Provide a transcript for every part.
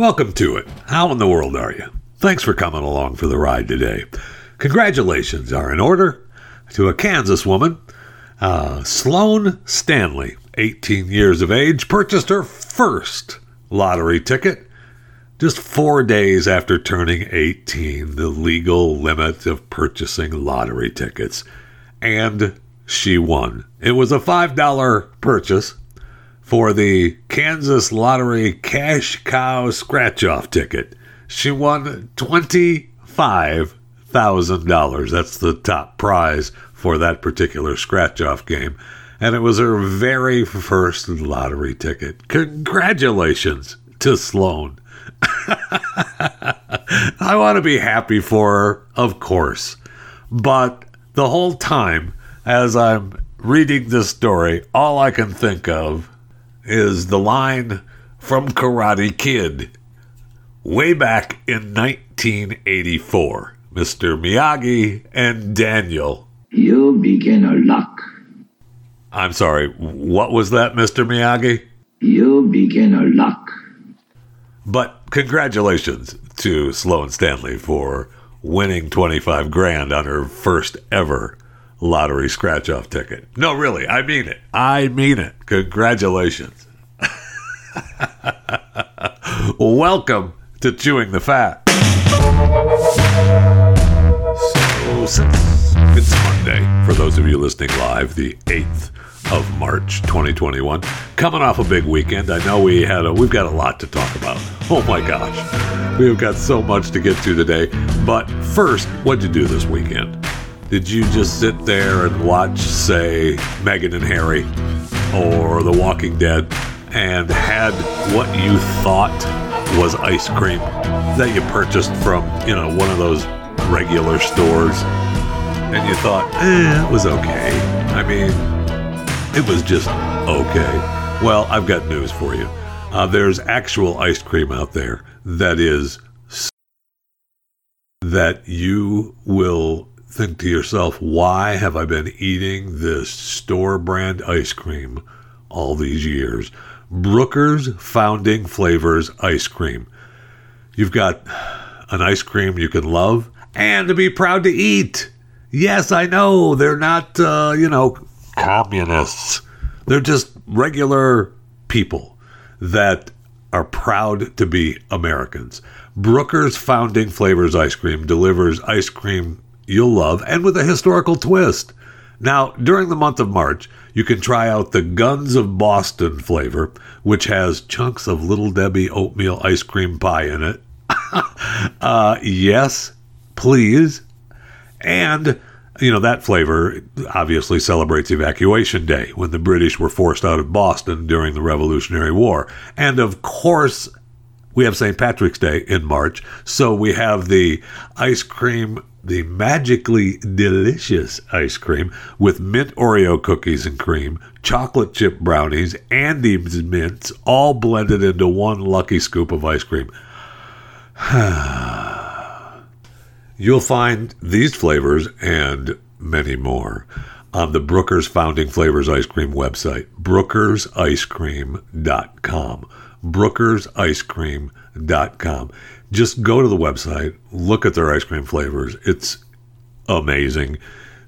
Welcome to it. How in the world are you? Thanks for coming along for the ride today. Congratulations are in order to a Kansas woman, uh, Sloan Stanley, 18 years of age, purchased her first lottery ticket just four days after turning 18, the legal limit of purchasing lottery tickets. And she won. It was a $5 purchase for the Kansas Lottery Cash Cow Scratch Off ticket. She won $25,000. That's the top prize for that particular scratch off game. And it was her very first lottery ticket. Congratulations to Sloan. I want to be happy for her, of course. But the whole time, as I'm reading this story, all I can think of is the line from Karate Kid way back in 1984. Mr. Miyagi and Daniel. You beginner luck. I'm sorry, what was that, Mr. Miyagi? You beginner luck. But congratulations to Sloan Stanley for winning 25 grand on her first ever lottery scratch off ticket. No, really, I mean it. I mean it. Congratulations. Welcome to Chewing the Fat. So, since it's Monday, for those of you listening live, the 8th of March 2021, coming off a big weekend, I know we had a, we've got a lot to talk about. Oh my gosh, we've got so much to get to today. But first, what'd you do this weekend? Did you just sit there and watch, say, Meghan and Harry or The Walking Dead and had what you thought was ice cream that you purchased from, you know, one of those regular stores and you thought, eh, it was okay. I mean, it was just okay. Well, I've got news for you. Uh, there's actual ice cream out there that is that you will think to yourself, why have I been eating this store brand ice cream all these years? Brooker's Founding Flavors Ice Cream. You've got an ice cream you can love and to be proud to eat. Yes, I know they're not, uh, you know, communists. They're just regular people that are proud to be Americans. Brooker's Founding Flavors Ice Cream delivers ice cream you'll love and with a historical twist. Now, during the month of March, you can try out the Guns of Boston flavor, which has chunks of Little Debbie oatmeal ice cream pie in it. uh, yes, please. And, you know, that flavor obviously celebrates Evacuation Day when the British were forced out of Boston during the Revolutionary War. And of course, we have St. Patrick's Day in March, so we have the ice cream the magically delicious ice cream with mint Oreo cookies and cream, chocolate chip brownies, Andes mints, all blended into one lucky scoop of ice cream. You'll find these flavors and many more on the Brooker's Founding Flavors Ice Cream website, brookersicecream.com. Brookersicecream.com just go to the website, look at their ice cream flavors. It's amazing.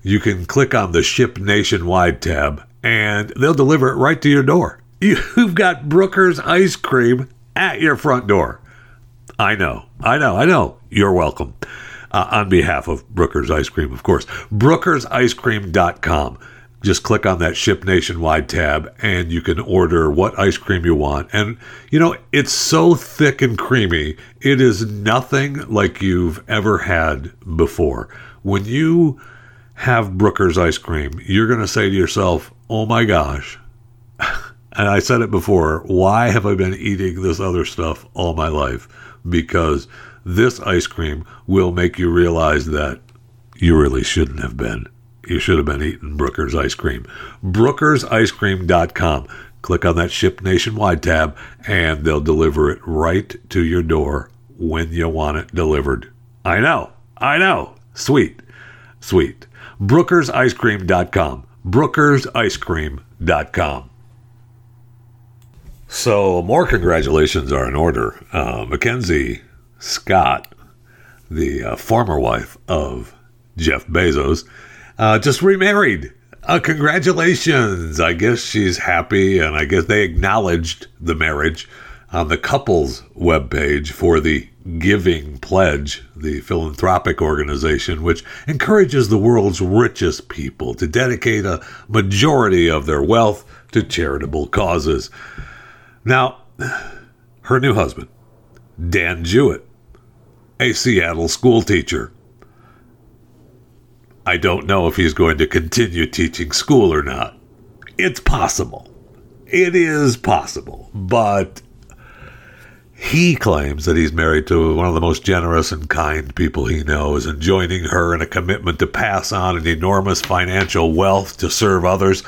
You can click on the ship nationwide tab and they'll deliver it right to your door. You've got Brooker's ice cream at your front door. I know, I know, I know. You're welcome. Uh, on behalf of Brooker's Ice Cream, of course. BrookersIceCream.com just click on that ship nationwide tab and you can order what ice cream you want. And, you know, it's so thick and creamy. It is nothing like you've ever had before. When you have Brooker's ice cream, you're going to say to yourself, oh my gosh. and I said it before, why have I been eating this other stuff all my life? Because this ice cream will make you realize that you really shouldn't have been you should have been eating Brooker's ice cream. BrookersIceCream.com. Click on that Ship Nationwide tab, and they'll deliver it right to your door when you want it delivered. I know, I know. Sweet, sweet. BrookersIceCream.com. BrookersIceCream.com. So, more congratulations are in order. Uh, Mackenzie Scott, the uh, former wife of Jeff Bezos, uh, just remarried. Uh, congratulations. I guess she's happy, and I guess they acknowledged the marriage on the couple's webpage for the Giving Pledge, the philanthropic organization which encourages the world's richest people to dedicate a majority of their wealth to charitable causes. Now, her new husband, Dan Jewett, a Seattle school teacher. I don't know if he's going to continue teaching school or not. It's possible. It is possible. But he claims that he's married to one of the most generous and kind people he knows and joining her in a commitment to pass on an enormous financial wealth to serve others.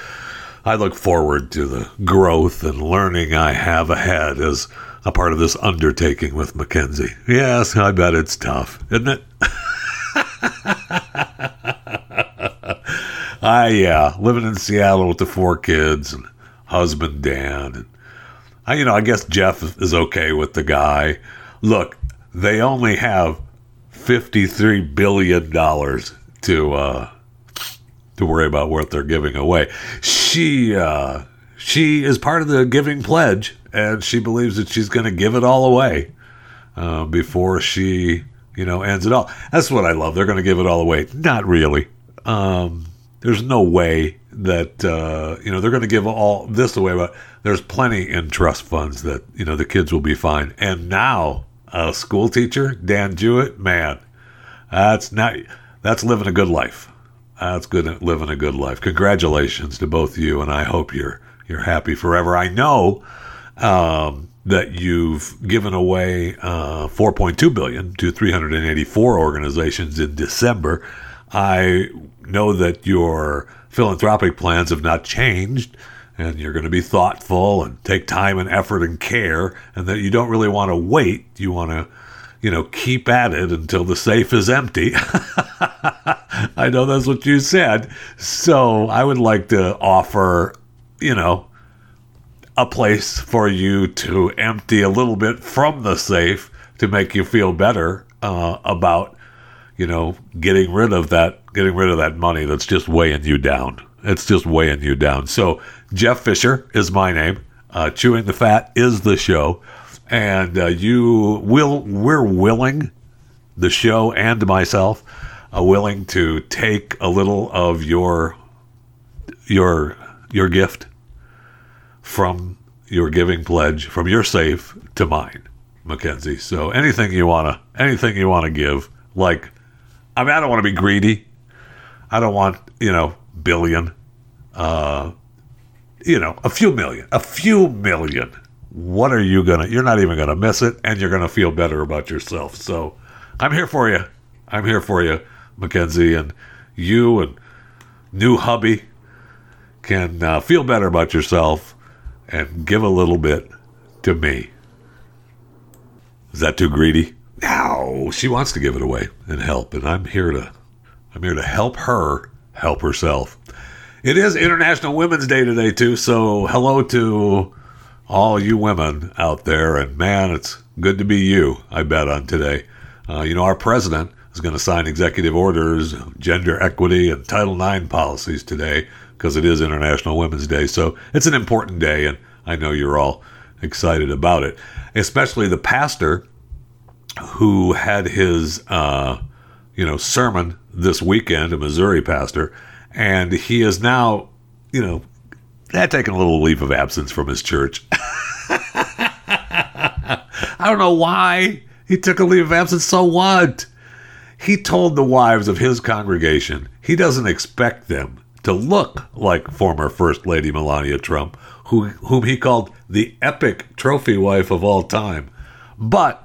I look forward to the growth and learning I have ahead as a part of this undertaking with Mackenzie. Yes, I bet it's tough, isn't it? I yeah, living in Seattle with the four kids and husband Dan and I, you know, I guess Jeff is okay with the guy. Look, they only have fifty-three billion dollars to uh, to worry about what they're giving away. She uh, she is part of the giving pledge, and she believes that she's going to give it all away uh, before she, you know, ends it all. That's what I love. They're going to give it all away. Not really. Um, there's no way that uh, you know they're going to give all this away, but there's plenty in trust funds that you know the kids will be fine. And now a school teacher, Dan Jewett, man, that's not that's living a good life. That's good living a good life. Congratulations to both of you, and I hope you're you're happy forever. I know um, that you've given away uh, 4.2 billion to 384 organizations in December. I know that your philanthropic plans have not changed and you're going to be thoughtful and take time and effort and care and that you don't really want to wait. You want to you know keep at it until the safe is empty. I know that's what you said. So i would like to offer you know a place for you to empty a little bit from the safe to make you feel better uh, about you know, getting rid of that, getting rid of that money that's just weighing you down. It's just weighing you down. So Jeff Fisher is my name. Uh, Chewing the Fat is the show, and uh, you will. We're willing, the show and myself, are willing to take a little of your your your gift from your giving pledge from your safe to mine, Mackenzie. So anything you wanna anything you wanna give, like I mean, I don't want to be greedy. I don't want, you know, billion. Uh, you know, a few million, a few million. What are you gonna? You're not even gonna miss it, and you're gonna feel better about yourself. So, I'm here for you. I'm here for you, Mackenzie, and you and new hubby can uh, feel better about yourself and give a little bit to me. Is that too greedy? No, she wants to give it away and help, and I'm here to I'm here to help her help herself. It is International Women's Day today too, so hello to all you women out there, and man, it's good to be you. I bet on today. Uh, you know, our president is going to sign executive orders, gender equity, and Title IX policies today because it is International Women's Day. So it's an important day, and I know you're all excited about it, especially the pastor who had his uh, you know sermon this weekend, a Missouri pastor, and he is now you know had taken a little leave of absence from his church. I don't know why he took a leave of absence. So what? He told the wives of his congregation he doesn't expect them to look like former First Lady Melania Trump, who, whom he called the epic trophy wife of all time. But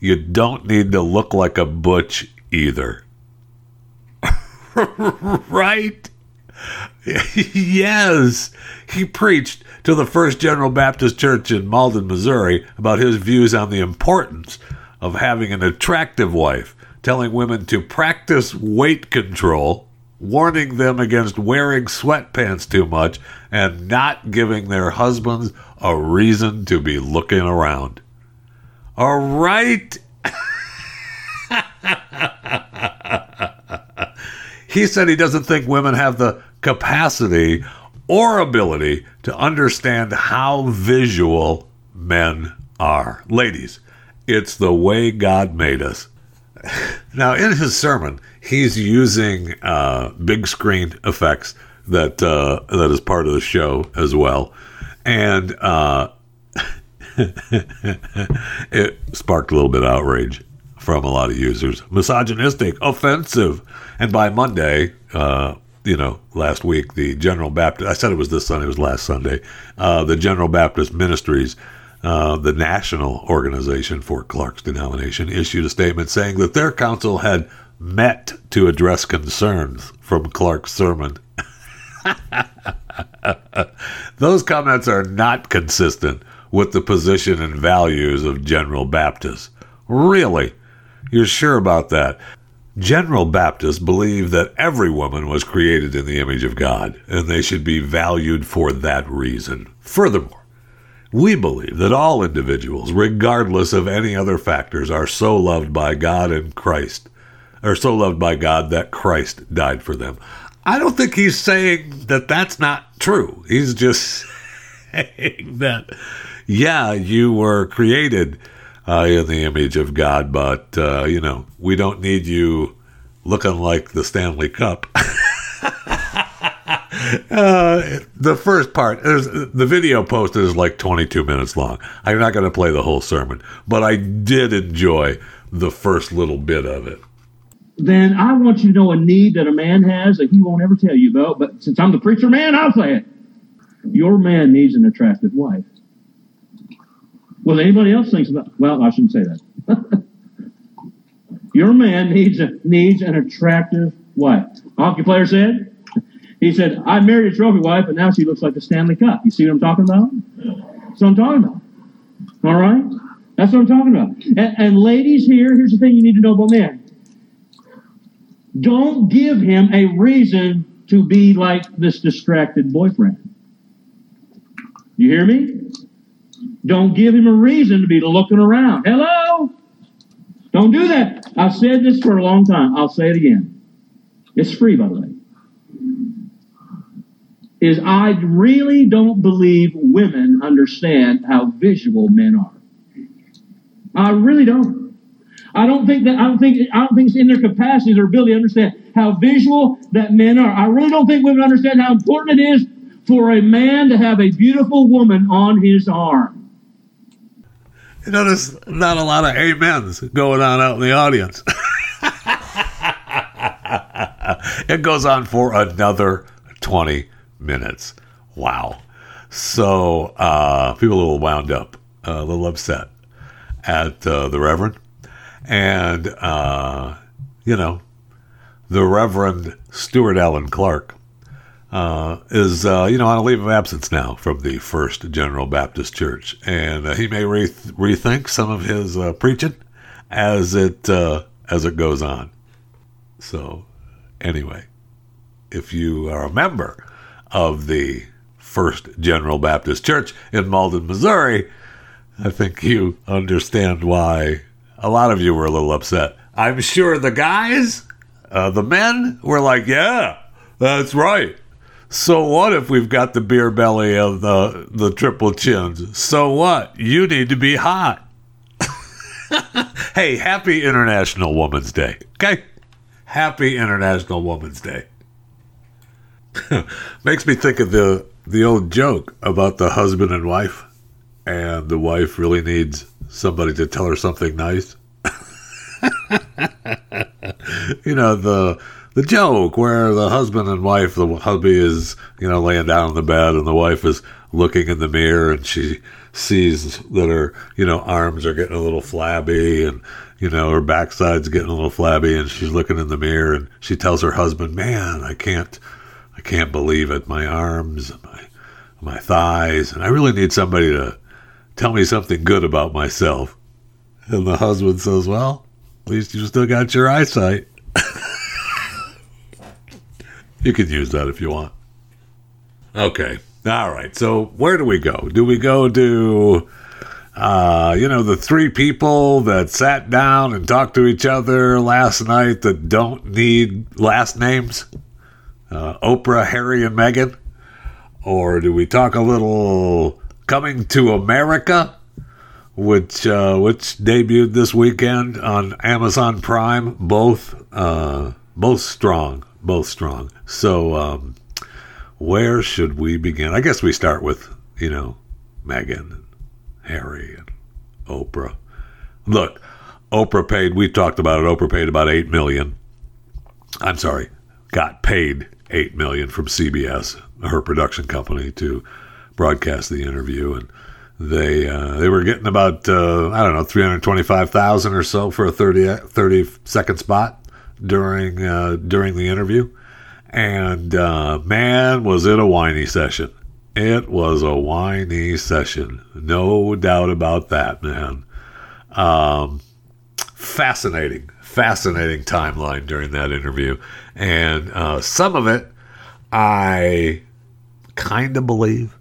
you don't need to look like a butch either. right? yes. He preached to the First General Baptist Church in Malden, Missouri, about his views on the importance of having an attractive wife, telling women to practice weight control. warning them against wearing sweatpants too much and not giving their husbands a reason to be looking around. All right. he said he doesn't think women have the capacity or ability to understand how visual men are. Ladies, it's the way God made us. Now, in his sermon, he's using uh, big screen effects that uh, that is part of the show as well, and uh, it sparked a little bit of outrage from a lot of users. Misogynistic, offensive, and by Monday, uh, you know, last week, the General Baptist. I said it was this Sunday. It was last Sunday. Uh, the General Baptist Ministries uh, the national organization for Clark's denomination, issued a statement saying that their council had met to address concerns from Clark's sermon. Those comments are not consistent with the position and values of General Baptist. Really? You're sure about that? General Baptists believe that every woman was created in the image of God, and they should be valued for that reason. Furthermore, we believe that all individuals, regardless of any other factors, are so loved by God and Christ, are so loved by God that Christ died for them. I don't think he's saying that that's not true. He's just saying that, yeah, you were created uh, in the image of God, but, uh, you know, we don't need you looking like the Stanley Cup. Uh, the first part, the video posted is like 22 minutes long. I'm not going to play the whole sermon, but I did enjoy the first little bit of it. Then I want you to know a need that a man has that he won't ever tell you about. But since I'm the preacher man, I'll say it. Your man needs an attractive wife. Well, anybody else thinks about? Well, I shouldn't say that. Your man needs a, needs an attractive wife. Hockey player said, he said, I married a trophy wife, and now she looks like the Stanley Cup. You see what I'm talking about? That's what I'm talking about. All right? That's what I'm talking about. And, and ladies here, here's the thing you need to know about men. Don't give him a reason to be like this distracted boyfriend. You hear me? Don't give him a reason to be looking around. Hello? Don't do that. I've said this for a long time. I'll say it again. It's free, by the way is I really don't believe women understand how visual men are. I really don't. I don't think that I don't think I don't think it's in their capacity, or ability to understand how visual that men are. I really don't think women understand how important it is for a man to have a beautiful woman on his arm. You notice not a lot of amens going on out in the audience. it goes on for another 20 minutes. Wow. So uh, people a little wound up, a little upset at uh, the Reverend. And, uh, you know, the Reverend Stuart Allen Clark uh, is, uh, you know, on a leave of absence now from the First General Baptist Church. And uh, he may re- rethink some of his preaching as it, as it goes on. So, anyway, if you are a member of the First General Baptist Church in Malden, Missouri, I think you understand why a lot of you were a little upset. I'm sure the guys, uh, the men, were like, yeah, that's right. So what if we've got the beer belly of the, the triple chins? So what? You need to be hot. hey, happy International Women's Day. Okay? Happy International Women's Day. Makes me think of the the old joke about the husband and wife, and the wife really needs somebody to tell her something nice. you know the the joke where the husband and wife, the hubby is you know laying down in the bed, and the wife is looking in the mirror, and she sees that her you know arms are getting a little flabby, and you know her backside's getting a little flabby, and she's looking in the mirror, and she tells her husband, "Man, I can't." I can't believe it. My arms, my my thighs, and I really need somebody to tell me something good about myself. And the husband says, "Well, at least you still got your eyesight." You can use that if you want. Okay. All right. So where do we go? Do we go to, uh, you know, the three people that sat down and talked to each other last night that don't need last names? Uh, Oprah, Harry, and Meghan? Or do we talk a little coming to America? which uh, which debuted this weekend on Amazon Prime. Both uh, both strong, both strong. So um, where should we begin? I guess we start with you know Meghan and Harry and Oprah. Look, Oprah paid. We talked about it. Oprah paid about eight million. I'm sorry, got paid eight million from CBS, her production company, to broadcast the interview and they uh, they were getting about uh, I don't know three hundred twenty five thousand or so for a 30, 30 second spot during uh, during the interview, and uh, man was it a whiny session. It was a whiny session, no doubt about that, man. Um, fascinating, fascinating timeline during that interview, and uh, some of it I kind of believe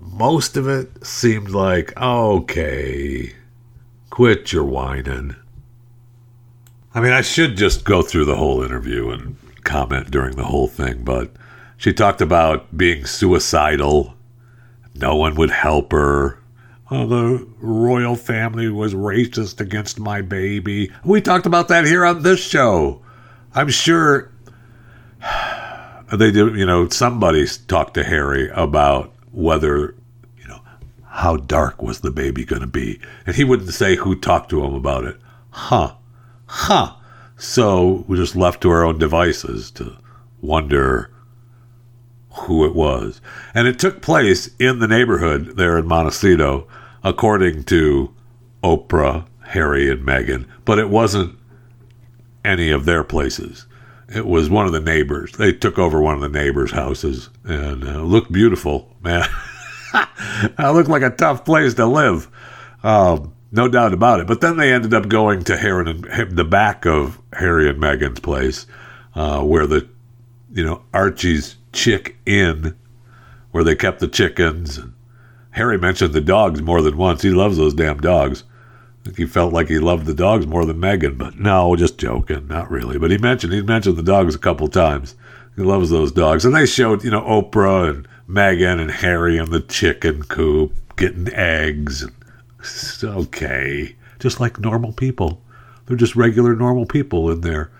most of it seemed like, okay, quit your whining. I mean, I should just go through the whole interview and comment during the whole thing, but she talked about being suicidal. No one would help her. Oh, the royal family was racist against my baby. We talked about that here on this show. I'm sure they did, you know, somebody talked to Harry about whether, you know, how dark was the baby going to be. And he wouldn't say who talked to him about it. Huh. Huh. So we're just left to our own devices to wonder who it was. And it took place in the neighborhood there in Montecito, according to Oprah, Harry, and Meghan. But it wasn't any of their places. It was one of the neighbors. They took over one of the neighbors' houses and uh, looked beautiful, man. it looked like a tough place to live, um, no doubt about it. But then they ended up going to Harry and the back of Harry and Meghan's place, uh, where the you know Archie's chick inn, where they kept the chickens. Harry mentioned the dogs more than once. He loves those damn dogs. He felt like he loved the dogs more than Meghan, but no, just joking, not really. But he mentioned he mentioned the dogs a couple times. He loves those dogs, and they showed you know Oprah and Meghan and Harry in the chicken coop getting eggs. And okay, just like normal people. They're just regular normal people in their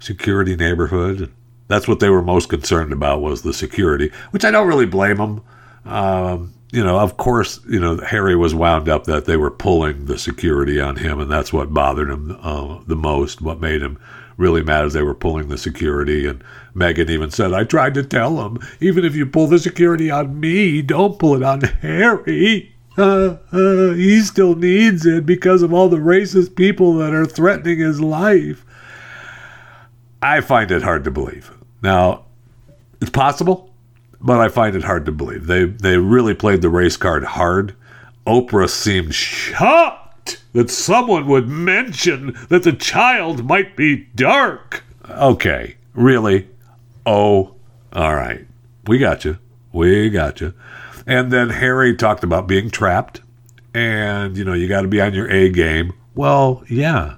security neighborhood. That's what they were most concerned about was the security, which I don't really blame them. Um, you know, of course, you know, Harry was wound up that they were pulling the security on him, and that's what bothered him uh, the most. What made him really mad is they were pulling the security. And Meghan even said, I tried to tell him, even if you pull the security on me, don't pull it on Harry. Uh, uh, he still needs it because of all the racist people that are threatening his life. I find it hard to believe. Now, it's possible but I find it hard to believe. They they really played the race card hard. Oprah seemed shocked that someone would mention that the child might be dark. Okay, really? Oh, all right. We got you. We got you. And then Harry talked about being trapped and, you know, you got to be on your A game. Well, yeah,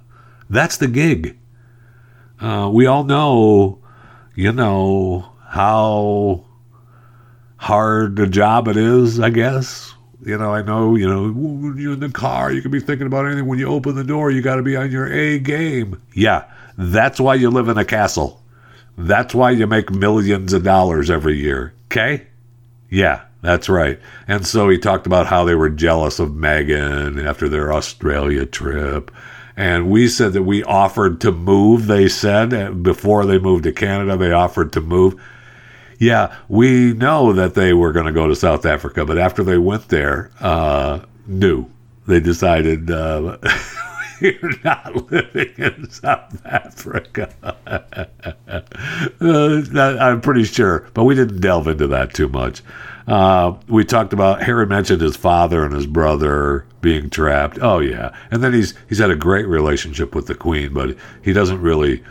that's the gig. Uh, we all know, you know, how hard a job it is, I guess. You know, I know, you know, when you're in the car, you can be thinking about anything. When you open the door, you got to be on your A game. Yeah, that's why you live in a castle. That's why you make millions of dollars every year. Okay? Yeah, that's right. And so he talked about how they were jealous of Meghan after their Australia trip. And we said that we offered to move, they said, before they moved to Canada, they offered to move yeah, we know that they were going to go to South Africa, but after they went there, uh, no, they decided uh, you're not living in South Africa. uh, I'm pretty sure, but we didn't delve into that too much. Uh, we talked about Harry mentioned his father and his brother being trapped. Oh yeah, and then he's he's had a great relationship with the Queen, but he doesn't really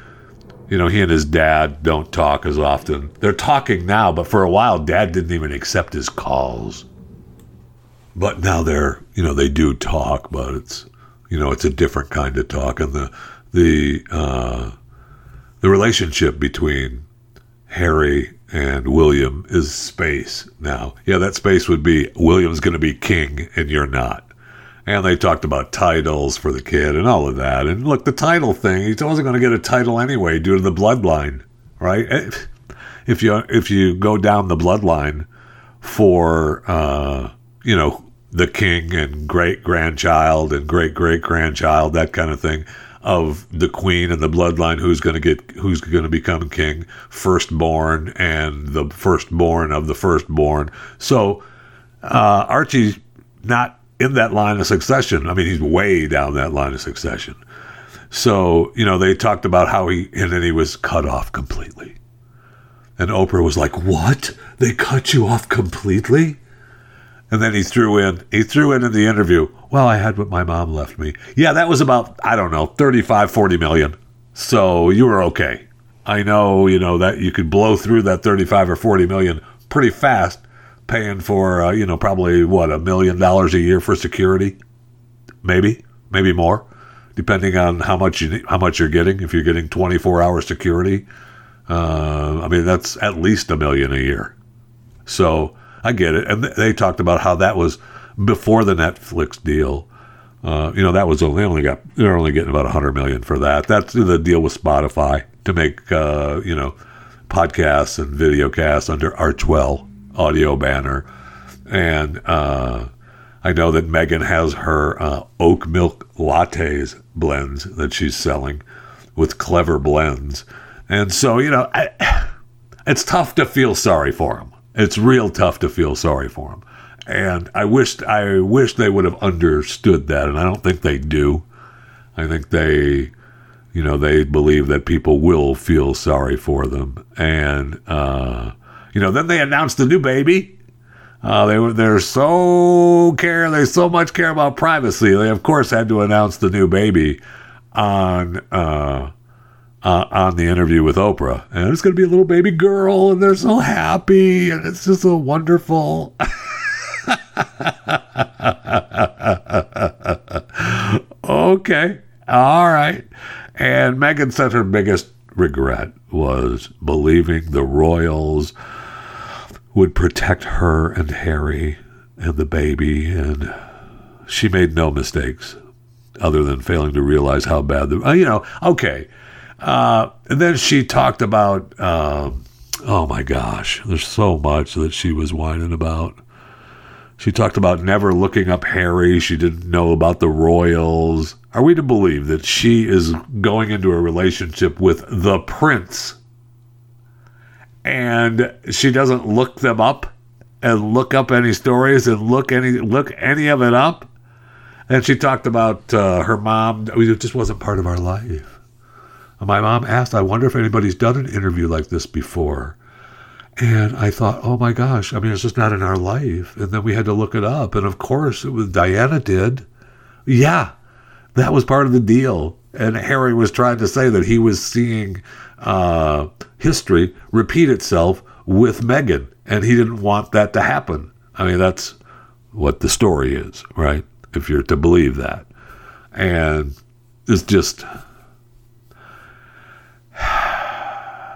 You know, he and his dad don't talk as often. They're talking now, but for a while, dad didn't even accept his calls. But now they're, you know, they do talk, but it's, you know, it's a different kind of talk. And the, the, uh, the relationship between Harry and William is space now. Yeah, that space would be William's going to be king and you're not. And they talked about titles for the kid and all of that. And look, the title thing, he wasn't going to get a title anyway due to the bloodline, right? If you if you go down the bloodline for uh, you know, the king and great grandchild and great great grandchild, that kind of thing of the queen and the bloodline who's going to get who's going to become king firstborn and the firstborn of the firstborn. So uh, archie's not in that line of succession. I mean he's way down that line of succession. So you know they talked about how he and then he was cut off completely. And oprah was like what? They cut you off completely and then he threw in, he threw in in the interview, well, I had what my mom left me. Yeah, that was about, I don't know, 35, 40 million. So you were okay. I know, you know, that you could blow through that 35 or 40 million pretty fast, paying for, uh, you know, probably what, a million dollars a year for security? Maybe, maybe more, depending on how much you, need, how much you're getting. If you're getting 24 hour security, uh, I mean, that's at least a million a year. So, I get it. And they talked about how that was before the Netflix deal. Uh, you know, that was only, they only got, they're only getting about 100 million for that. That's the deal with Spotify to make, uh, you know, podcasts and video casts under Archewell audio banner. And, uh, I know that Meghan has her uh, oat milk lattes blends that she's selling with Clevr Blends. And so, you know, I, it's tough to feel sorry for them it's real tough to feel sorry for them. And I wished I wish they would have understood that, and I don't think they do. I think they, you know, they believe that people will feel sorry for them, and uh, you know, then they announced the new baby. Uh, they were they're so care they so much care about privacy. They of course had to announce the new baby on uh, uh, on the interview with Oprah, and it's going to be a little baby girl, and they're so happy, and it's just so wonderful. okay, all right. And Meghan said her biggest regret was believing the royals would protect her and Harry and the baby, and she made no mistakes other than failing to realize how bad the. You know, okay uh, and then she talked about, um, oh my gosh, there's so much that she was whining about. She talked about never looking up Harry. She didn't know about the royals. Are we to believe that she is going into a relationship with the prince and she doesn't look them up and look up any stories and look any look any of it up? And she talked about uh, her mom. It just wasn't part of our life. My mom asked, I wonder if anybody's done an interview like this before. And I thought, oh my gosh, I mean, it's just not in our life. And then we had to look it up. And of course, it was Diana did. Yeah, that was part of the deal. And Harry was trying to say that he was seeing uh, history repeat itself with Meghan. And he didn't want that to happen. I mean, that's what the story is, right? If you're to believe that. And it's just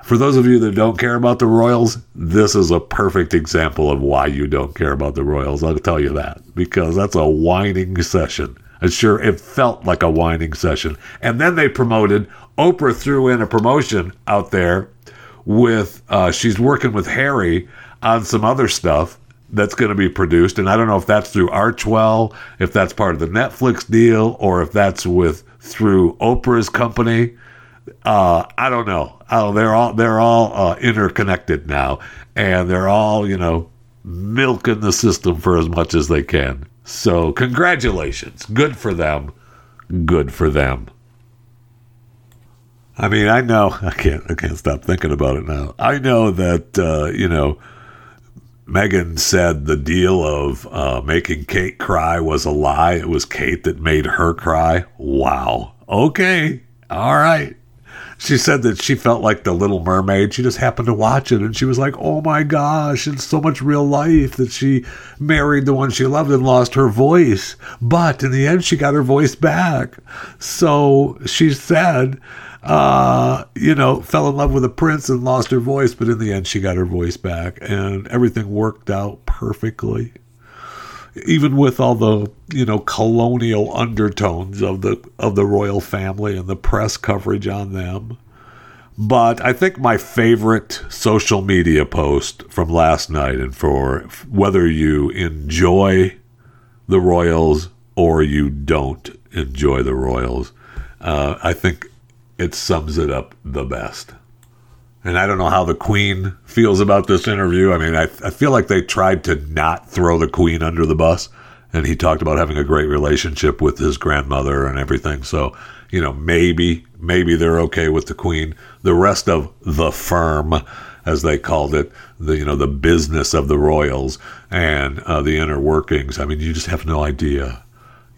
for those of you that don't care about the Royals, this is a perfect example of why you don't care about the Royals. I'll tell you that because that's a whining session. And sure, it felt like a whining session. And then they promoted, Oprah threw in a promotion out there with, uh, she's working with Harry on some other stuff that's going to be produced. And I don't know if that's through Archewell, if that's part of the Netflix deal, or if that's with through Oprah's company. Uh, I don't know. Oh, they're all they're all uh, interconnected now, and they're all you know milking the system for as much as they can. So congratulations, good for them, good for them. I mean, I know I can't I can't stop thinking about it now. I know that uh, you know. Meghan said the deal of uh, making Kate cry was a lie. It was Kate that made her cry. Wow. Okay. All right. She said that she felt like the Little Mermaid. She just happened to watch it and she was like, oh my gosh, it's so much real life that she married the one she loved and lost her voice. But in the end, she got her voice back. So she said, uh, you know, fell in love with a prince and lost her voice, but in the end, she got her voice back and everything worked out perfectly even with all the you know colonial undertones of the of the royal family and the press coverage on them. But I think my favorite social media post from last night, and for whether you enjoy the Royals or you don't enjoy the Royals, uh, I think it sums it up the best. And I don't know how the Queen feels about this interview. I mean, I, I feel like they tried to not throw the Queen under the bus. And he talked about having a great relationship with his grandmother and everything. So, you know, maybe, maybe they're okay with the Queen. The rest of the firm, as they called it, the, you know, the business of the royals and uh, the inner workings. I mean, you just have no idea.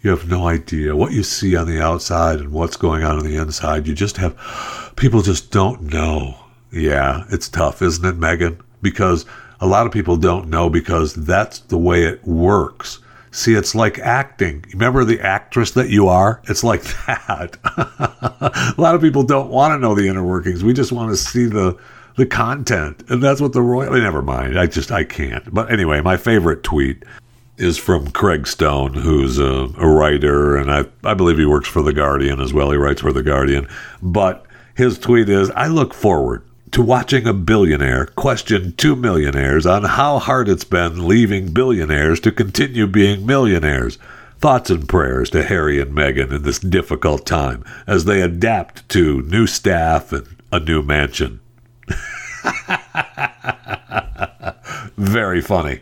You have no idea what you see on the outside and what's going on on the inside. You just have, people just don't know yeah, it's tough, isn't it, Meghan? Because a lot of people don't know because that's the way it works. See, it's like acting. Remember the actress that you are? It's like that. a lot of people don't want to know the inner workings. We just want to see the the content, and that's what the royal. Never mind. I just I can't. But anyway, my favorite tweet is from Craig Stone, who's a, a writer, and I I believe he works for the Guardian as well. He writes for the Guardian, but his tweet is, "I look forward to watching a billionaire question two millionaires on how hard it's been leaving billionaires to continue being millionaires. Thoughts and prayers to Harry and Meghan in this difficult time as they adapt to new staff and a new mansion. Very funny.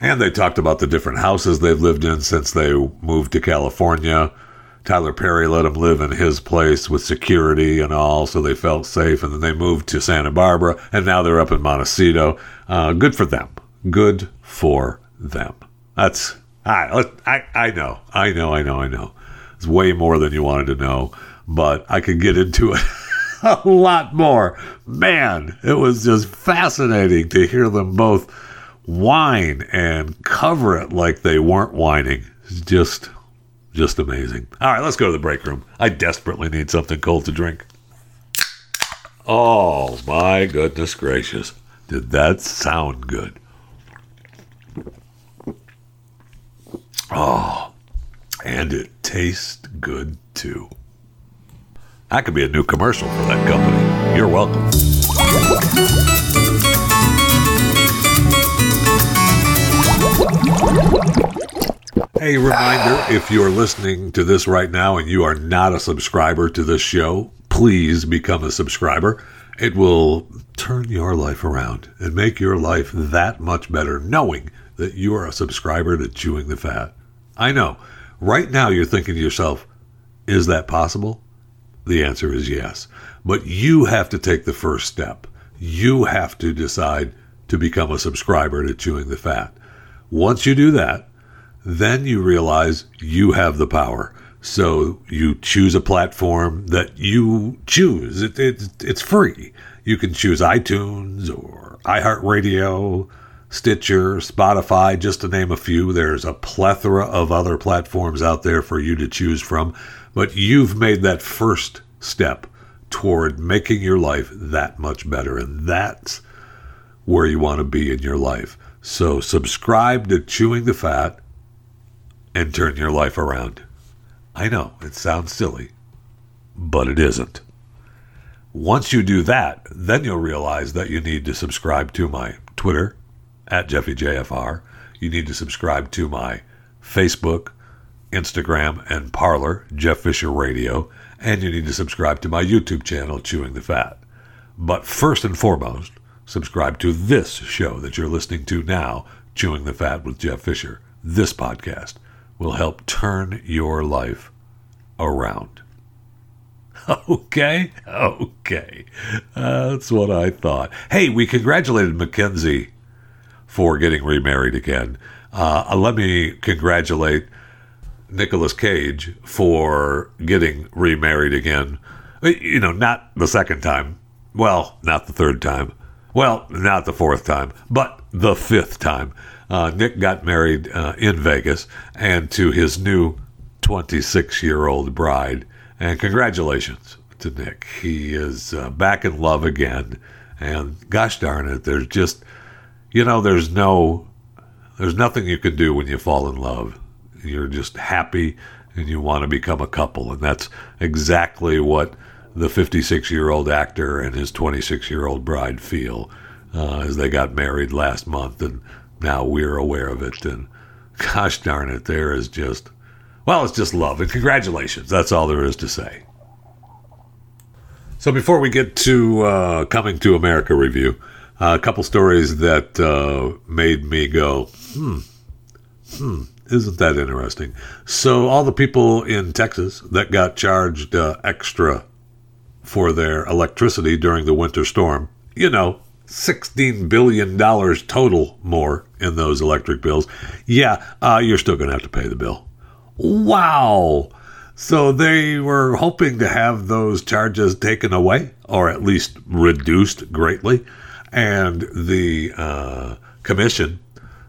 And they talked about the different houses they've lived in since they moved to California Tyler Perry let them live in his place with security and all, so they felt safe. And then they moved to Santa Barbara, and now they're up in Montecito. Uh, good for them. Good for them. That's I, I I know, I know, I know, I know. It's way more than you wanted to know, but I could get into it a lot more. Man, it was just fascinating to hear them both whine and cover it like they weren't whining. It's just just amazing. All right, let's go to the break room. I desperately need something cold to drink. Oh, my goodness gracious. Did that sound good? Oh, and it tastes good too. That could be a new commercial for that company. You're welcome. A reminder if you're listening to this right now and you are not a subscriber to this show, please become a subscriber. It will turn your life around and make your life that much better knowing that you are a subscriber to Chewing the Fat. I know. Right now you're thinking to yourself, is that possible? The answer is yes. But you have to take the first step. You have to decide to become a subscriber to Chewing the Fat. Once you do that, then you realize you have the power. So you choose a platform that you choose. It, it, it's free. You can choose iTunes or iHeartRadio, Stitcher, Spotify, just to name a few. There's a plethora of other platforms out there for you to choose from. But you've made that first step toward making your life that much better. And that's where you want to be in your life. So subscribe to Chewing the Fat and turn your life around. I know, it sounds silly, but it isn't. Once you do that, then you'll realize that you need to subscribe to my Twitter at JeffyJFR. You need to subscribe to my Facebook, Instagram, and Parler, Jeff Fisher Radio, and you need to subscribe to my YouTube channel, Chewing the Fat. But first and foremost, subscribe to this show that you're listening to now, Chewing the Fat with Jeff Fisher, this podcast will help turn your life around. Okay, okay. That's what I thought. Hey, we congratulated Mackenzie for getting remarried again. Uh, let me congratulate Nicolas Cage for getting remarried again. You know, not the second time. Well, not the third time. Well, not the fourth time, but the fifth time. Uh, Nick got married uh, in Vegas and to his new 26 year old bride. And congratulations to Nick. He is uh, back in love again. And gosh darn it, there's just, you know, there's no, there's nothing you can do when you fall in love. You're just happy and you want to become a couple. And that's exactly what the 56 year old actor and his 26 year old bride feel uh, as they got married last month. And now we're aware of it. And gosh darn it, there is just, well, it's just love. And congratulations. That's all there is to say. So before we get to uh, Coming to America review, uh, a couple stories that uh, made me go, hmm, hmm, isn't that interesting? So all the people in Texas that got charged uh, extra for their electricity during the winter storm, you know, $16 billion total more in those electric bills. Yeah, uh, you're still going to have to pay the bill. Wow. So they were hoping to have those charges taken away or at least reduced greatly. And the uh, commission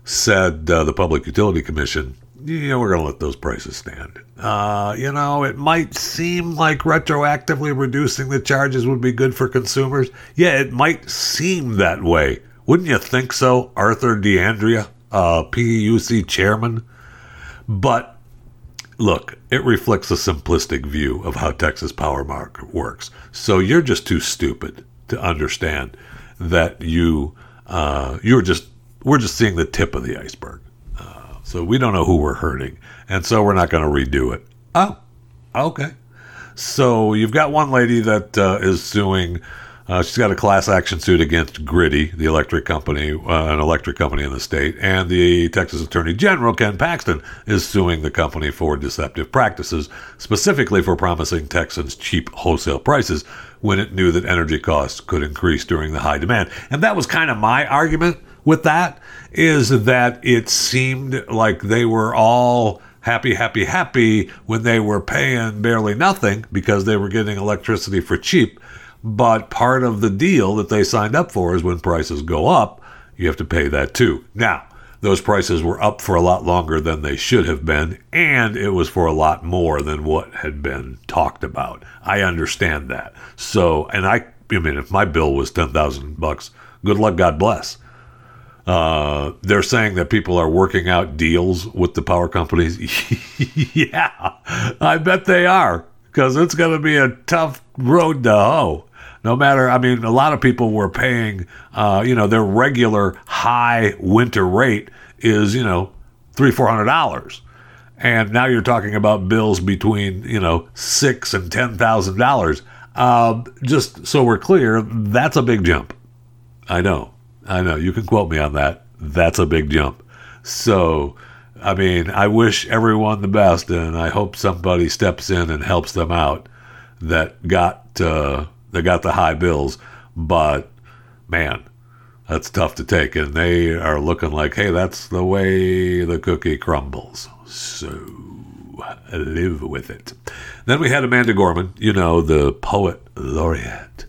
said, uh, the Public Utility Commission, know, we're going to let those prices stand. Uh, you know, it might seem like retroactively reducing the charges would be good for consumers. Yeah, it might seem that way. Wouldn't you think so, Arthur D'Andrea, uh, PUC chairman? But look, it reflects a simplistic view of how Texas power market works. So you're just too stupid to understand that you uh, you're just we're just seeing the tip of the iceberg. So we don't know who we're hurting, and so we're not going to redo it. Oh, okay. So you've got one lady that uh, is suing. Uh, she's got a class action suit against Griddy, the electric company, uh, an electric company in the state, and the Texas Attorney General Ken Paxton is suing the company for deceptive practices, specifically for promising Texans cheap wholesale prices when it knew that energy costs could increase during the high demand. And that was kind of my argument with that is that it seemed like they were all happy, happy, happy when they were paying barely nothing because they were getting electricity for cheap. But part of the deal that they signed up for is when prices go up, you have to pay that too. Now, those prices were up for a lot longer than they should have been, and it was for a lot more than what had been talked about. I understand that. So, and I, I mean, if my bill was ten thousand bucks, good luck, God bless. Uh, they're saying that people are working out deals with the power companies. yeah, I bet they are because it's going to be a tough road to hoe. No matter, I mean, a lot of people were paying, uh, you know, their regular high winter rate is, you know, three, four hundred dollars, and now you're talking about bills between, you know, six and ten thousand uh, dollars. Just so we're clear, that's a big jump. I know. I know. You can quote me on that. That's a big jump. So, I mean, I wish everyone the best, and I hope somebody steps in and helps them out that got uh, got the high bills. But man, that's tough to take, and they are looking like, hey, that's the way the cookie crumbles. So live with it. Then we had Amanda Gorman, you know, the poet laureate,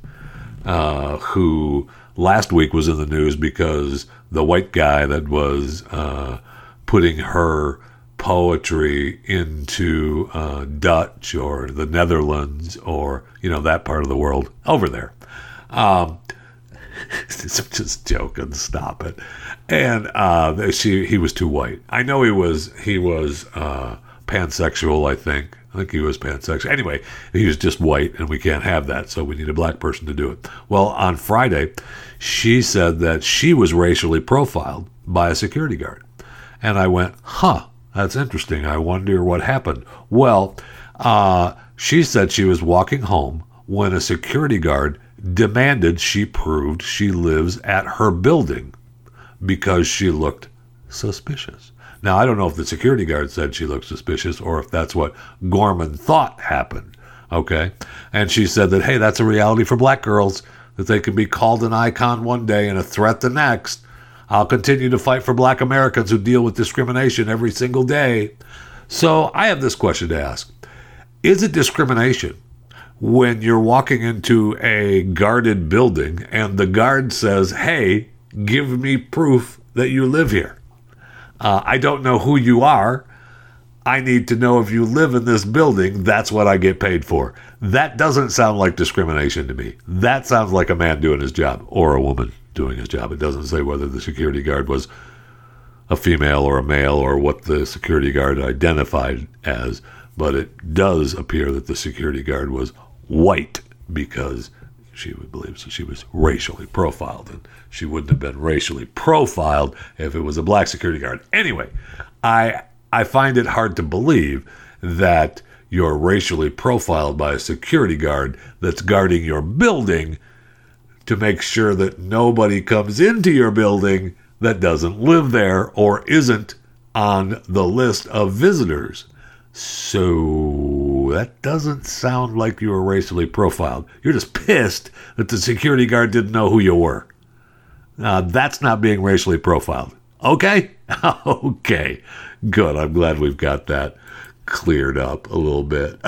uh, who last week was in the news because the white guy that was uh, putting her poetry into uh, Dutch or the Netherlands or you know that part of the world over there. Um, just joking, stop it. And uh, she he was too white. I know he was he was uh, pansexual. I think I think he was pansexual. Anyway, he was just white, and we can't have that, so we need a black person to do it. Well, on Friday, she said that she was racially profiled by a security guard. And I went, huh, that's interesting. I wonder what happened. Well, uh, she said she was walking home when a security guard demanded she proved she lives at her building because she looked suspicious. Now, I don't know if the security guard said she looked suspicious or if that's what Gorman thought happened. Okay. And she said that, hey, that's a reality for black girls, that they can be called an icon one day and a threat the next. I'll continue to fight for black Americans who deal with discrimination every single day. So I have this question to ask Is it discrimination when you're walking into a guarded building and the guard says, Hey, give me proof that you live here. Uh, I don't know who you are. I need to know if you live in this building. That's what I get paid for. That doesn't sound like discrimination to me. That sounds like a man doing his job or a woman doing his job. It doesn't say whether the security guard was a female or a male or what the security guard identified as, but it does appear that the security guard was white because she believes she was racially profiled and she wouldn't have been racially profiled if it was a black security guard. Anyway, I I find it hard to believe that you're racially profiled by a security guard that's guarding your building to make sure that nobody comes into your building that doesn't live there or isn't on the list of visitors. So that doesn't sound like you were racially profiled. You're just pissed that the security guard didn't know who you were. Uh, that's not being racially profiled. Okay? okay. Good. I'm glad we've got that cleared up a little bit.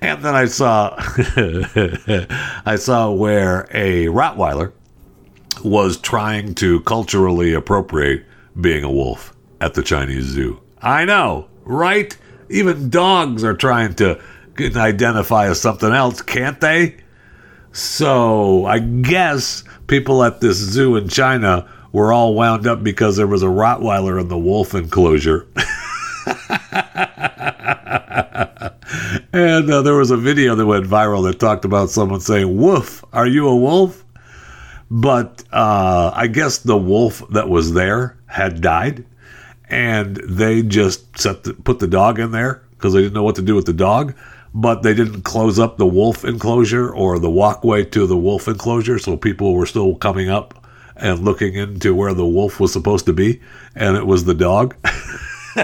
and then I saw I saw where a Rottweiler was trying to culturally appropriate being a wolf at the Chinese zoo. I know, right? Even dogs are trying to identify as something else, can't they? So I guess people at this zoo in China were all wound up because there was a Rottweiler in the wolf enclosure. and uh, there was a video that went viral that talked about someone saying, Woof, are you a wolf? But uh, I guess the wolf that was there had died, and they just set the, put the dog in there because they didn't know what to do with the dog. But they didn't close up the wolf enclosure or the walkway to the wolf enclosure, so people were still coming up and looking into where the wolf was supposed to be, and it was the dog.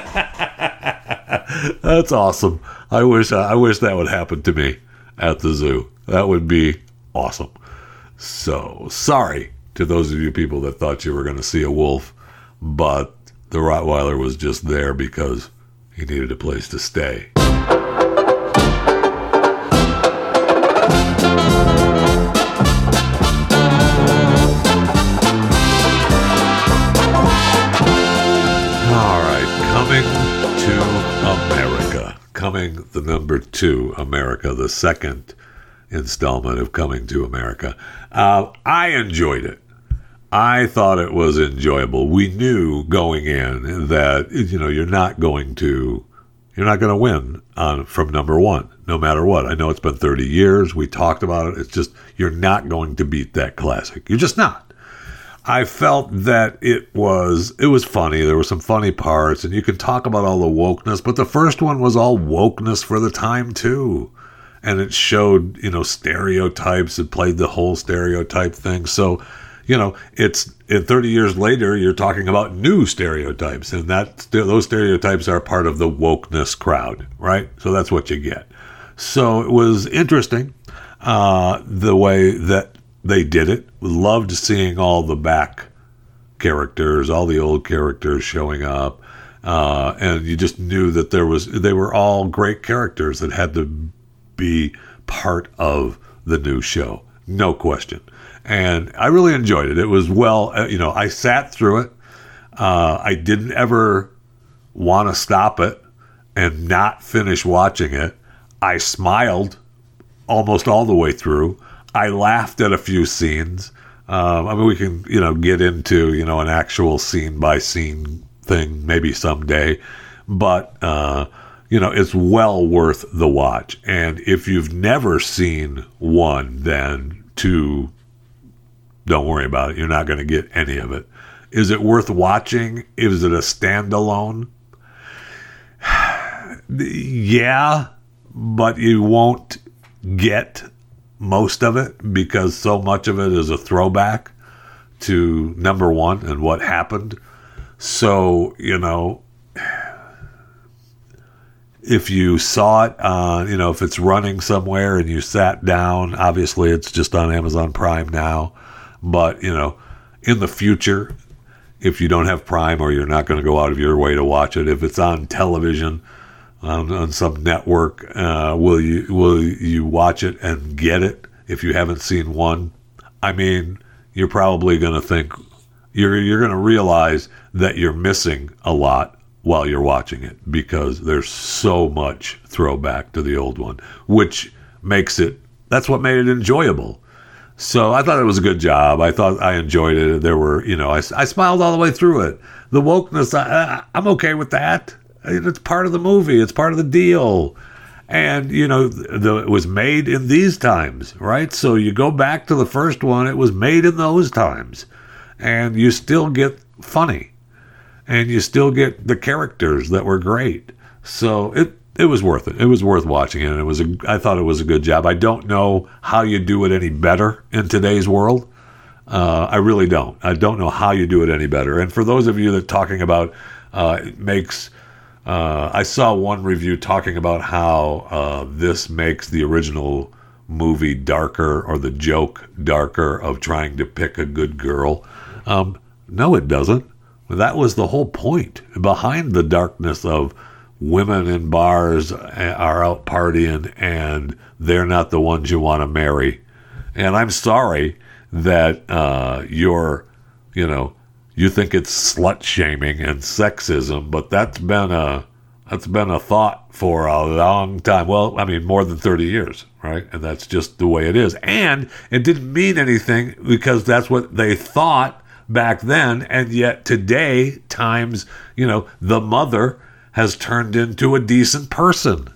That's awesome. I wish I wish that would happen to me at the zoo. That would be awesome. So sorry to those of you people that thought you were going to see a wolf, but the Rottweiler was just there because he needed a place to stay. All right, coming to America. Coming the number two, America, the second installment of Coming to America. Uh, I enjoyed it. I thought it was enjoyable. We knew going in that you know you're not going to you're not going to win on from number one, no matter what. I know it's been 30 years. We talked about it. It's just you're not going to beat that classic. You're just not. I felt that it was it was funny. There were some funny parts, and you can talk about all the wokeness, but the first one was all wokeness for the time too, and it showed you know stereotypes. It played the whole stereotype thing. So, you know, it's in 30 years later, you're talking about new stereotypes, and that those stereotypes are part of the wokeness crowd, right? So that's what you get. So it was interesting uh, the way that they did it. Loved seeing all the back characters, all the old characters showing up, uh, and you just knew that there was they were all great characters that had to be part of the new show, no question. And I really enjoyed it. It was well, uh, you know, I sat through it. Uh, I didn't ever want to stop it and not finish watching it. I smiled almost all the way through. I laughed at a few scenes. Um, I mean, we can, you know, get into, you know, an actual scene by scene thing maybe someday, but, uh, you know, it's well worth the watch. And if you've never seen one, then two, don't worry about it. You're not going to get any of it. Is it worth watching? Is it a standalone? yeah, but you won't get most of it because so much of it is a throwback to number one and what happened. So, you know, if you saw it, uh, you know, if it's running somewhere and you sat down, obviously it's just on Amazon Prime now. But, you know, in the future, if you don't have Prime or you're not going to go out of your way to watch it, if it's on television, on, on some network. Uh, will you will you watch it and get it if you haven't seen one? I mean, you're probably going to think you're you're going to realize that you're missing a lot while you're watching it because there's so much throwback to the old one, which makes it that's what made it enjoyable. So I thought it was a good job. I thought I enjoyed it. There were, you know, I, I smiled all the way through it. The wokeness, I, I'm okay with that. It's part of the movie. It's part of the deal. And you know, the, it was made in these times, right? So you go back to the first one; it was made in those times, and you still get funny, and you still get the characters that were great. So it it was worth it. It was worth watching it. And it was a, I thought it was a good job. I don't know how you do it any better in today's world. Uh, I really don't. I don't know how you do it any better. And for those of you that talking about uh, it makes uh, I saw one review talking about how uh, this makes the original movie darker or the joke darker of trying to pick a good girl. Um, no, it doesn't. That was the whole point behind the darkness of women in bars are out partying and they're not the ones you want to marry. And I'm sorry that uh, you're, you know, you think it's slut shaming and sexism, but that's been a that's been a thought for a long time. Well, I mean, more than 30 years, right? And that's just the way it is. And it didn't mean anything because that's what they thought back then. And yet today, times, you know, the mother has turned into a decent person.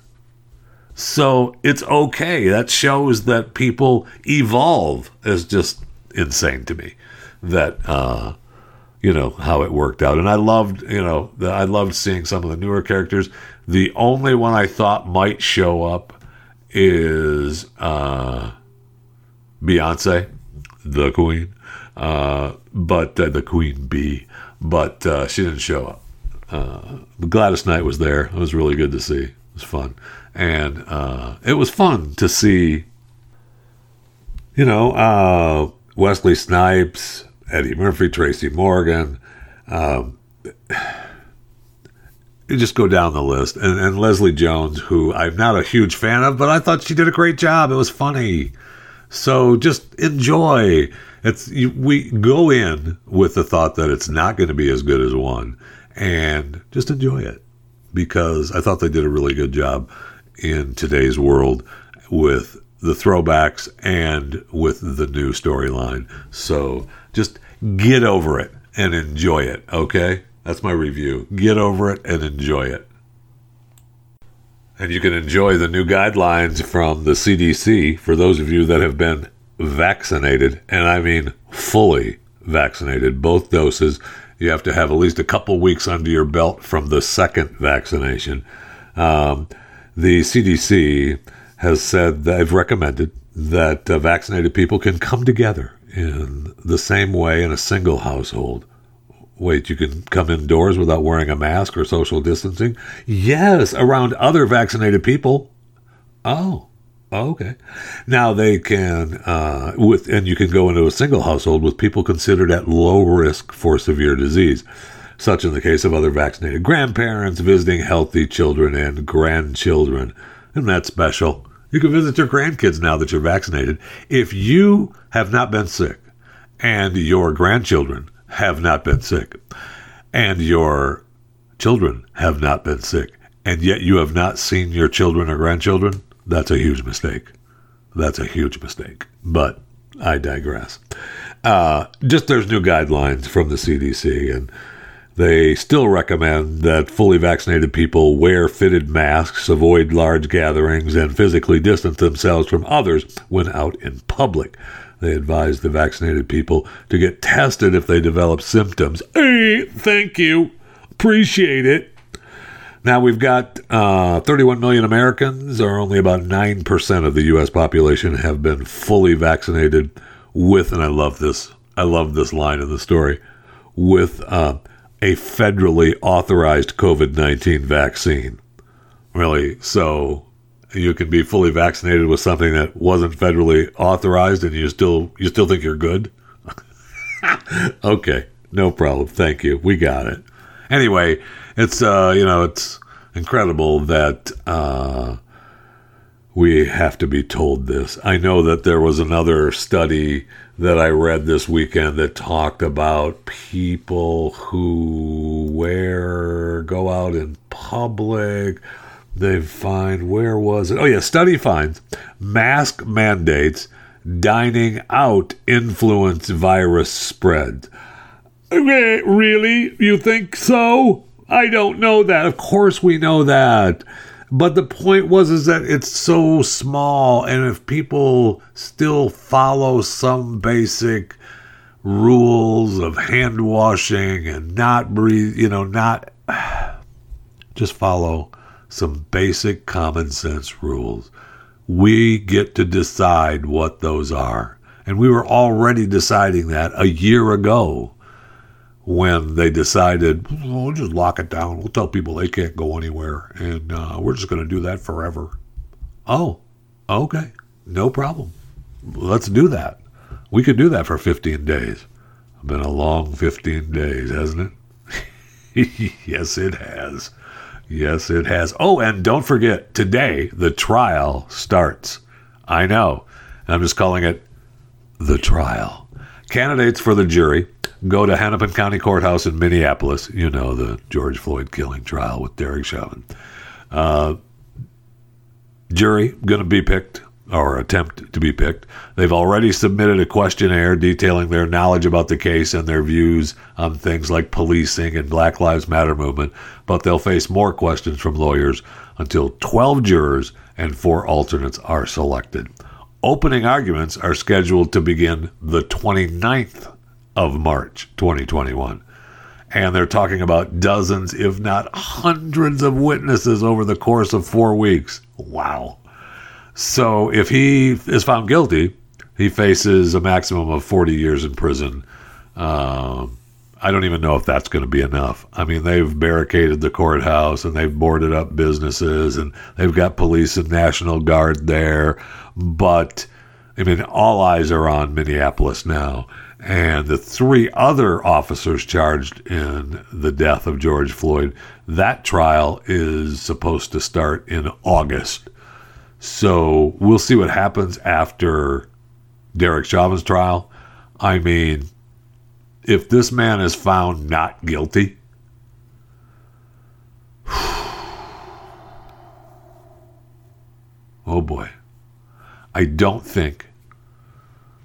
So it's okay. That shows that people evolve. Is just insane to me. That, uh, you know how it worked out and i loved you know the, i loved seeing some of the newer characters the only one i thought might show up is uh beyonce the queen uh but uh, the queen bee but uh she didn't show up uh gladys knight was there it was really good to see it was fun and uh it was fun to see you know uh wesley snipes Eddie Murphy, Tracy Morgan. Um, just go down the list. And, and, Leslie Jones, who I'm not a huge fan of, but I thought she did a great job. It was funny. So just enjoy. It's we go in with the thought that it's not going to be as good as one, and just enjoy it because I thought they did a really good job in today's world with the throwbacks and with the new storyline. So just get over it and enjoy it, okay? That's my review. Get over it and enjoy it. And you can enjoy the new guidelines from the CDC for those of you that have been vaccinated, and I mean fully vaccinated, both doses. You have to have at least a couple weeks under your belt from the second vaccination. Um, the CDC has said they've recommended that uh, vaccinated people can come together in the same way in a single household. Wait, you can come indoors without wearing a mask or social distancing? Yes, around other vaccinated people. Oh, okay. Now they can, uh, with, and you can go into a single household with people considered at low risk for severe disease, such in the case of other vaccinated grandparents visiting healthy children and grandchildren. Isn't that special? You can visit your grandkids now that you're vaccinated. If you have not been sick and your grandchildren have not been sick and your children have not been sick and yet you have not seen your children or grandchildren, that's a huge mistake. That's a huge mistake. But I digress. Uh, just there's new guidelines from the CDC and they still recommend that fully vaccinated people wear fitted masks, avoid large gatherings, and physically distance themselves from others when out in public. They advise the vaccinated people to get tested if they develop symptoms. Hey, thank you. Appreciate it. Now we've got uh, 31 million Americans, or only about 9% of the U.S. population, have been fully vaccinated with, and I love this, I love this line in the story, with uh, a federally authorized COVID 19 vaccine. Really? So you can be fully vaccinated with something that wasn't federally authorized and you still you still think you're good? okay, no problem. Thank you. We got it. Anyway, it's uh, you know, it's incredible that uh, we have to be told this. I know that there was another study that I read this weekend that talked about people who wear, go out in public. They find, where was it? Oh, yeah, study finds mask mandates, dining out influence virus spread. Okay, really? You think so? I don't know that. Of course we know that. But the point was is that it's so small and if people still follow some basic rules of hand washing and not breathe, you know, not just follow some basic common sense rules. We get to decide what those are. And we were already deciding that a year ago when they decided, well, just lock it down. We'll tell people they can't go anywhere, and uh, we're just going to do that forever. Oh, okay. No problem. Let's do that. We could do that for 15 days. Been a long 15 days, hasn't it? yes, it has. Yes, it has. Oh, and don't forget, today the trial starts. I know. I'm just calling it the trial. Candidates for the jury go to Hennepin County Courthouse in Minneapolis. You know, the George Floyd killing trial with Derek Chauvin. Uh, jury going to be picked or attempt to be picked. They've already submitted a questionnaire detailing their knowledge about the case and their views on things like policing and Black Lives Matter movement, but they'll face more questions from lawyers until 12 jurors and four alternates are selected. Opening arguments are scheduled to begin the 29th of March 2021. And they're talking about dozens, if not hundreds, of witnesses over the course of four weeks. Wow. So if he is found guilty, he faces a maximum of 40 years in prison. Uh, I don't even know if that's going to be enough. I mean, they've barricaded the courthouse and they've boarded up businesses and they've got police and National Guard there. But, I mean, all eyes are on Minneapolis now. And the three other officers charged in the death of George Floyd, that trial is supposed to start in August. So we'll see what happens after Derek Chauvin's trial. I mean, if this man is found not guilty, oh boy, I don't think.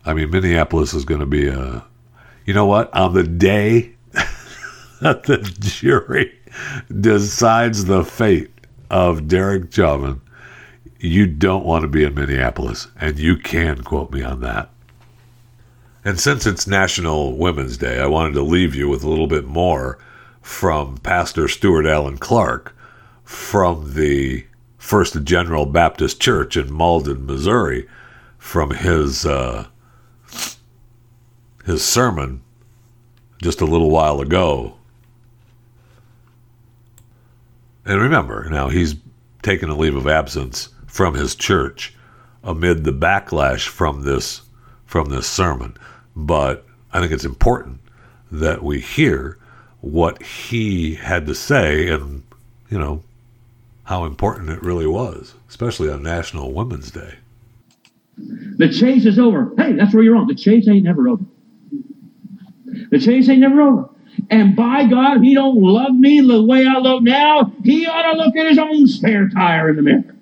I mean, Minneapolis is going to be a. You know what? On the day that the jury decides the fate of Derek Chauvin, you don't want to be in Minneapolis, and you can quote me on that. And since it's National Women's Day, I wanted to leave you with a little bit more from Pastor Stewart Allen Clark from the First General Baptist Church in Malden, Missouri, from his uh, his sermon just a little while ago. And remember, now he's taken a leave of absence from his church amid the backlash from this from this sermon. But I think it's important that we hear what he had to say and you know how important it really was, especially on National Women's Day. The chase is over. Hey, that's where you're wrong. The chase ain't never over. The chase ain't never over. And by God, if he don't love me the way I look now, he ought to look at his own spare tire in the mirror.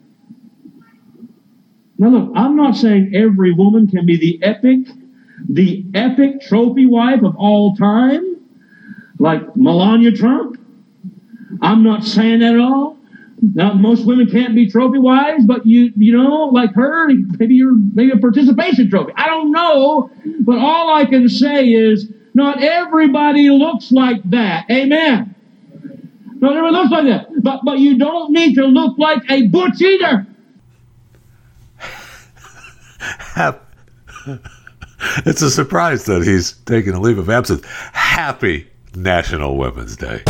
Now look, I'm not saying every woman can be the epic, the epic trophy wife of all time, like Melania Trump. I'm not saying that at all. Now, most women can't be trophy wives, but you, you know, like her, maybe you're maybe a participation trophy. I don't know, but all I can say is not everybody looks like that. Amen. Not everybody looks like that. But but you don't need to look like a butch either. it's a surprise that he's taking a leave of absence. Happy National Women's Day.